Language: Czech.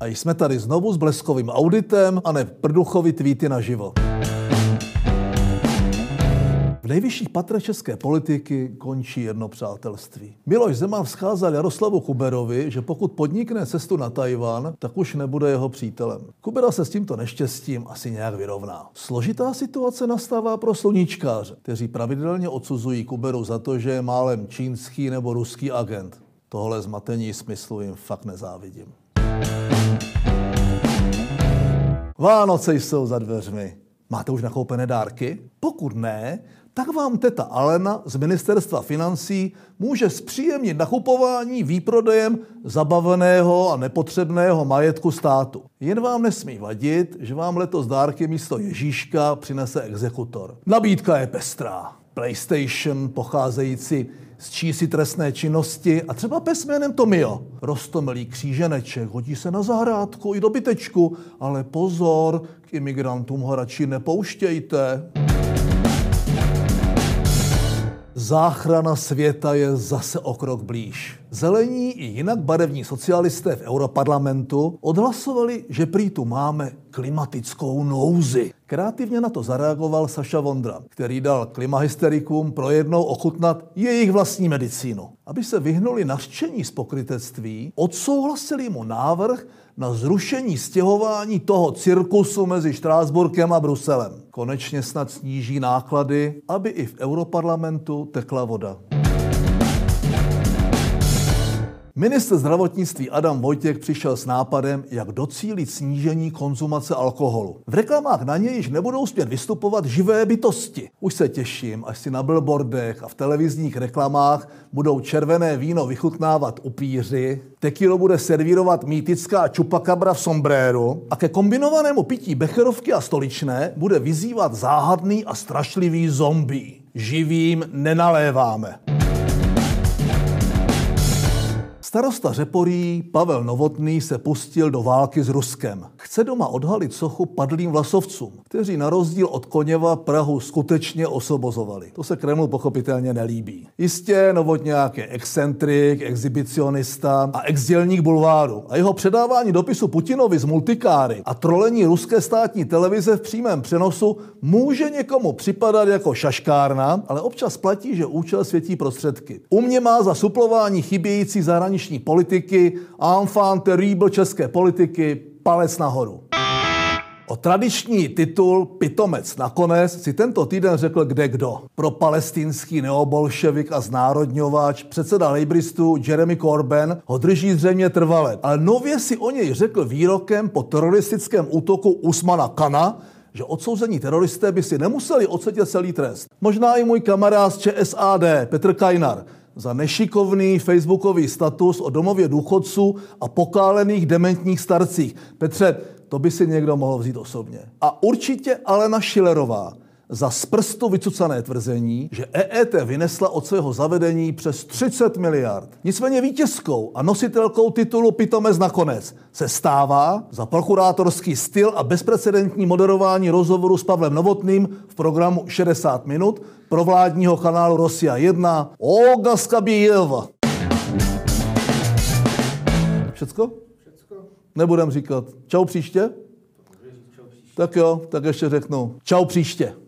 A jsme tady znovu s bleskovým auditem a ne prduchovi tweety naživo. V nejvyšších patrech české politiky končí jedno přátelství. Miloš Zeman vzkázal Jaroslavu Kuberovi, že pokud podnikne cestu na Tajvan, tak už nebude jeho přítelem. Kubera se s tímto neštěstím asi nějak vyrovná. Složitá situace nastává pro sluníčkáře, kteří pravidelně odsuzují Kuberu za to, že je málem čínský nebo ruský agent. Tohle zmatení smyslu jim fakt nezávidím. Vánoce jsou za dveřmi. Máte už nakoupené dárky? Pokud ne, tak vám teta Alena z ministerstva financí může zpříjemnit nakupování výprodejem zabaveného a nepotřebného majetku státu. Jen vám nesmí vadit, že vám letos dárky místo Ježíška přinese exekutor. Nabídka je pestrá. PlayStation pocházející z čísi trestné činnosti a třeba pes jménem Tomio. Rostomilý kříženeček, hodí se na zahrádku i dobytečku, ale pozor, k imigrantům ho radši nepouštějte. Záchrana světa je zase o krok blíž. Zelení i jinak barevní socialisté v Europarlamentu odhlasovali, že prý tu máme klimatickou nouzi. Kreativně na to zareagoval Saša Vondra, který dal klimahysterikům pro jednou ochutnat jejich vlastní medicínu. Aby se vyhnuli nařčení z pokrytectví, odsouhlasili mu návrh na zrušení stěhování toho cirkusu mezi Štrásburkem a Bruselem. Konečně snad sníží náklady, aby i v Europarlamentu tekla voda. Ministr zdravotnictví Adam Vojtěch přišel s nápadem, jak docílit snížení konzumace alkoholu. V reklamách na něj již nebudou smět vystupovat živé bytosti. Už se těším, až si na billboardech a v televizních reklamách budou červené víno vychutnávat upíři, tequilo bude servírovat mýtická čupakabra v sombréru a ke kombinovanému pití becherovky a stoličné bude vyzývat záhadný a strašlivý zombie. Živým nenaléváme. Starosta Řeporí Pavel Novotný se pustil do války s Ruskem. Chce doma odhalit sochu padlým vlasovcům, kteří na rozdíl od Koněva Prahu skutečně osobozovali. To se Kremlu pochopitelně nelíbí. Jistě Novotňák je excentrik, exhibicionista a exdělník bulváru. A jeho předávání dopisu Putinovi z multikáry a trolení ruské státní televize v přímém přenosu může někomu připadat jako šaškárna, ale občas platí, že účel světí prostředky. U mě má za suplování chybějící zahraniční zahraniční politiky, enfant terrible české politiky, palec nahoru. O tradiční titul Pitomec nakonec si tento týden řekl kde kdo. Pro palestinský neobolševik a znárodňovač předseda lejbristů Jeremy Corbyn ho drží zřejmě trvale. Ale nově si o něj řekl výrokem po teroristickém útoku Usmana Kana, že odsouzení teroristé by si nemuseli odsedět celý trest. Možná i můj kamarád z ČSAD, Petr Kajnar, za nešikovný facebookový status o domově důchodců a pokálených dementních starcích. Petře, to by si někdo mohl vzít osobně. A určitě Alena Šilerová za z prstu vycucané tvrzení, že EET vynesla od svého zavedení přes 30 miliard. Nicméně vítězkou a nositelkou titulu Pitomez nakonec se stává za prokurátorský styl a bezprecedentní moderování rozhovoru s Pavlem Novotným v programu 60 minut pro vládního kanálu Rosia 1 Olga Skabíjeva. Všecko? Všecko. Nebudem říkat. Čau příště? Tak jo, tak ještě řeknu. Čau příště.